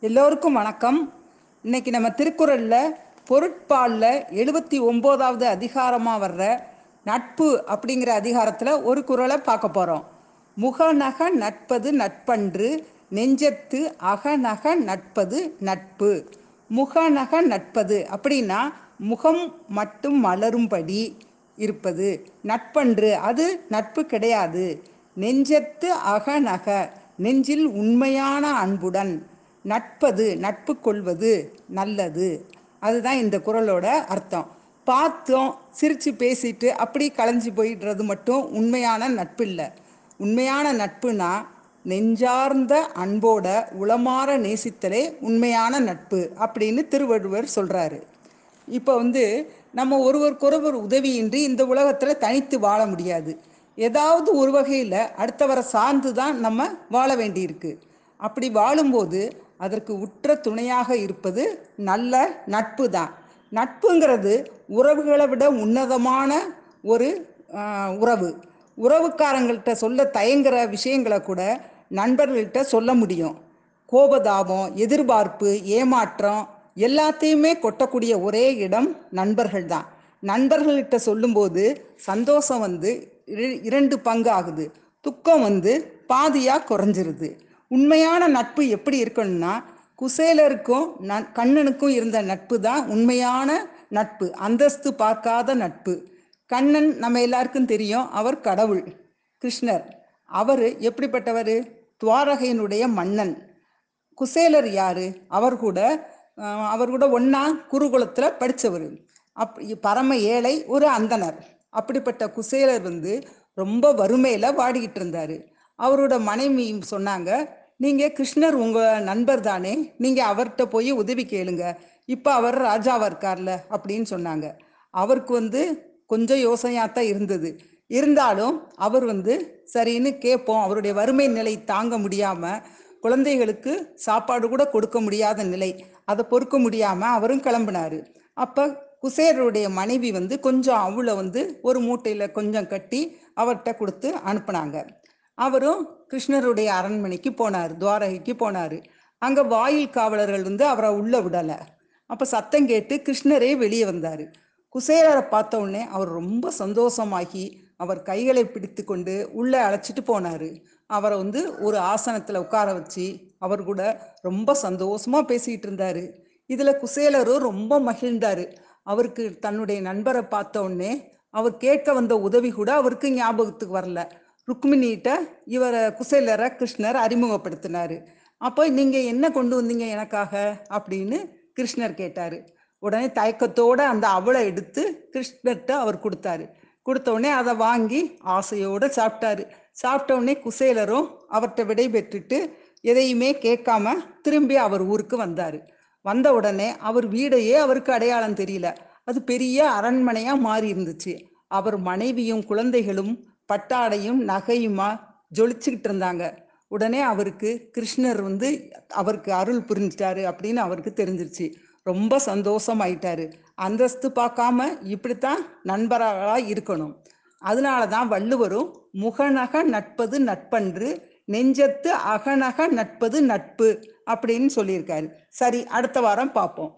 எல்லோருக்கும் வணக்கம். இன்னைக்கு நம்ம திருக்குறளில் பொருட்பாலில் எழுபத்தி ஒம்போதாவது அதிகாரமாக வர்ற நட்பு அப்படிங்கிற அதிகாரத்தில் ஒரு குறளை பார்க்க போகிறோம் முகநக நட்பது நட்பன்று நெஞ்சத்து அகநக நட்பது நட்பு. முகநக நட்பது அப்படின்னா முகம் மட்டும் மலரும்படி இருப்பது. நட்பன்று அது நட்பு கிடையாது. நெஞ்சத்து அகநக நெஞ்சில் உண்மையான அன்புடன். நட்பது நட்பு கொள்வது நல்லது. அதுதான் இந்த குறளோட அர்த்தம். பார்த்தோம் சிரித்து பேசிட்டு அப்படி களைஞ்சி போயிடுறது மட்டும் உண்மையான நட்பு இல்லை உண்மையான நட்புனா நெஞ்சார்ந்த அன்போட உளமாற நேசித்தலே உண்மையான நட்பு அப்படின்னு திருவள்ளுவர் சொல்கிறாரு இப்போ வந்து நம்ம ஒருவருக்கொருவர் உதவியின்றி இந்த உலகத்தில் தனித்து வாழ முடியாது. ஏதாவது ஒரு வகையில் அடுத்தவரை சார்ந்து தான் நம்ம வாழ வேண்டியிருக்கு. அப்படி வாழும்போது அதற்கு உற்ற துணையாக இருப்பது நல்ல நட்பு தான் நட்புங்கிறது உறவுகளை விட உன்னதமான ஒரு உறவு. உறவுக்காரங்கள்ட்ட சொல்ல தயங்குற விஷயங்களை கூட நண்பர்கள்கிட்ட சொல்ல முடியும். கோபதாபம் எதிர்பார்ப்பு ஏமாற்றம் எல்லாத்தையுமே கொட்டக்கூடிய ஒரே இடம் நண்பர்கள் தான் நண்பர்கள்கிட்ட சொல்லும்போது சந்தோஷம் வந்து இரண்டு பங்கு ஆகுது. துக்கம் வந்து பாதியாக குறைஞ்சிருது. உண்மையான நட்பு எப்படி இருக்கணும்னா குசேலருக்கும் நன் கண்ணனுக்கும் இருந்த நட்பு தான் உண்மையான நட்பு அந்தஸ்து பார்க்காத நட்பு. கண்ணன் நம்ம எல்லாருக்கும் தெரியும் அவர் கடவுள் கிருஷ்ணர். அவர் எப்படிப்பட்டவர்? துவாரகையினுடைய மன்னன். குசேலர் யாரு? அவர் கூட அவர் கூட ஒன்னா குருகுலத்தில் படித்தவர் அப் பரம ஏழை ஒரு அந்தணர். அப்படிப்பட்ட குசேலர் வந்து ரொம்ப வறுமையில் வாடிக்கிட்டு இருந்தார். அவரோட மனைவியும் சொன்னாங்க நீங்கள் கிருஷ்ணர் உங்கள் நண்பர் தானே நீங்கள் அவர்கிட்ட போய் உதவி கேளுங்க. இப்போ அவர் ராஜாவா இருக்கார்ல அப்படின்னு சொன்னாங்க. அவருக்கு வந்து கொஞ்சம் யோசனையாக தான் இருந்தது. இருந்தாலும் அவர் வந்து சரின்னு கேட்போம் அவருடைய வறுமை நிலை தாங்க முடியாமல் குழந்தைகளுக்கு சாப்பாடு கூட கொடுக்க முடியாத நிலை அதை பொறுக்க முடியாமல் அவரும் கிளம்பினாரு. அப்போ குசேரருடைய மனைவி வந்து கொஞ்சம் அவளை வந்து ஒரு மூட்டையில் கொஞ்சம் கட்டி அவர்கிட்ட கொடுத்து அனுப்புனாங்க. அவரும் கிருஷ்ணருடைய அரண்மனைக்கு போனார் துவாரகைக்கு போனார். அங்கே வாயில் காவலர்கள் வந்து அவரை உள்ளே விடலை. அப்போ சத்தம் கேட்டு கிருஷ்ணரே வெளியே வந்தார். குசேலரை பார்த்த உடனே அவர் ரொம்ப சந்தோஷமாகி அவர் கைகளை பிடித்து கொண்டு உள்ளே அழைச்சிட்டு போனார். அவரை வந்து ஒரு ஆசனத்தில் உட்கார வச்சு அவர் கூட ரொம்ப சந்தோஷமாக பேசிக்கிட்டு இருந்தார். இதில் குசேலரும் ரொம்ப மகிழ்ந்தார். அவருக்கு தன்னுடைய நண்பரை பார்த்த உடனே அவர் கேட்க வந்த உதவி கூட அவருக்கு ஞாபகத்துக்கு வரல. ருக்மிணிகிட்ட இவரை குசேலரை கிருஷ்ணர் அறிமுகப்படுத்தினார். அப்போ நீங்கள் என்ன கொண்டு வந்தீங்க எனக்காக? அப்படின்னு கிருஷ்ணர் கேட்டார். உடனே தயக்கத்தோட அந்த அவளை எடுத்து கிருஷ்ணர்கிட்ட அவர் கொடுத்தாரு. கொடுத்தவுடனே அதை வாங்கி ஆசையோடு சாப்பிட்டாரு. சாப்பிட்ட உடனே குசேலரும் அவர்கிட்ட விடை பெற்றுட்டு எதையுமே கேட்காம திரும்பி அவர் ஊருக்கு வந்தார். வந்த உடனே அவர் வீடையே அவருக்கு அடையாளம் தெரியல. அது பெரிய அரண்மனையாக மாறி இருந்துச்சு. அவர் மனைவியும் குழந்தைகளும் பட்டாடையும் நகையுமா ஜொலிச்சுக்கிட்டு இருந்தாங்க. உடனே அவருக்கு கிருஷ்ணர் வந்து அவருக்கு அருள் புரிஞ்சிட்டாரு அப்படின்னு அவருக்கு தெரிஞ்சிருச்சு. ரொம்ப சந்தோஷமாயிட்டாரு. அந்தஸ்து பார்க்காம இப்படித்தான் நண்பர்களாக இருக்கணும். அதனால தான் வள்ளுவரும் முகநக நட்பது நட்பன்று நெஞ்சத்து அகநக நட்பது நட்பு அப்படின்னு சொல்லியிருக்காரு. சரி அடுத்த வாரம் பார்ப்போம்.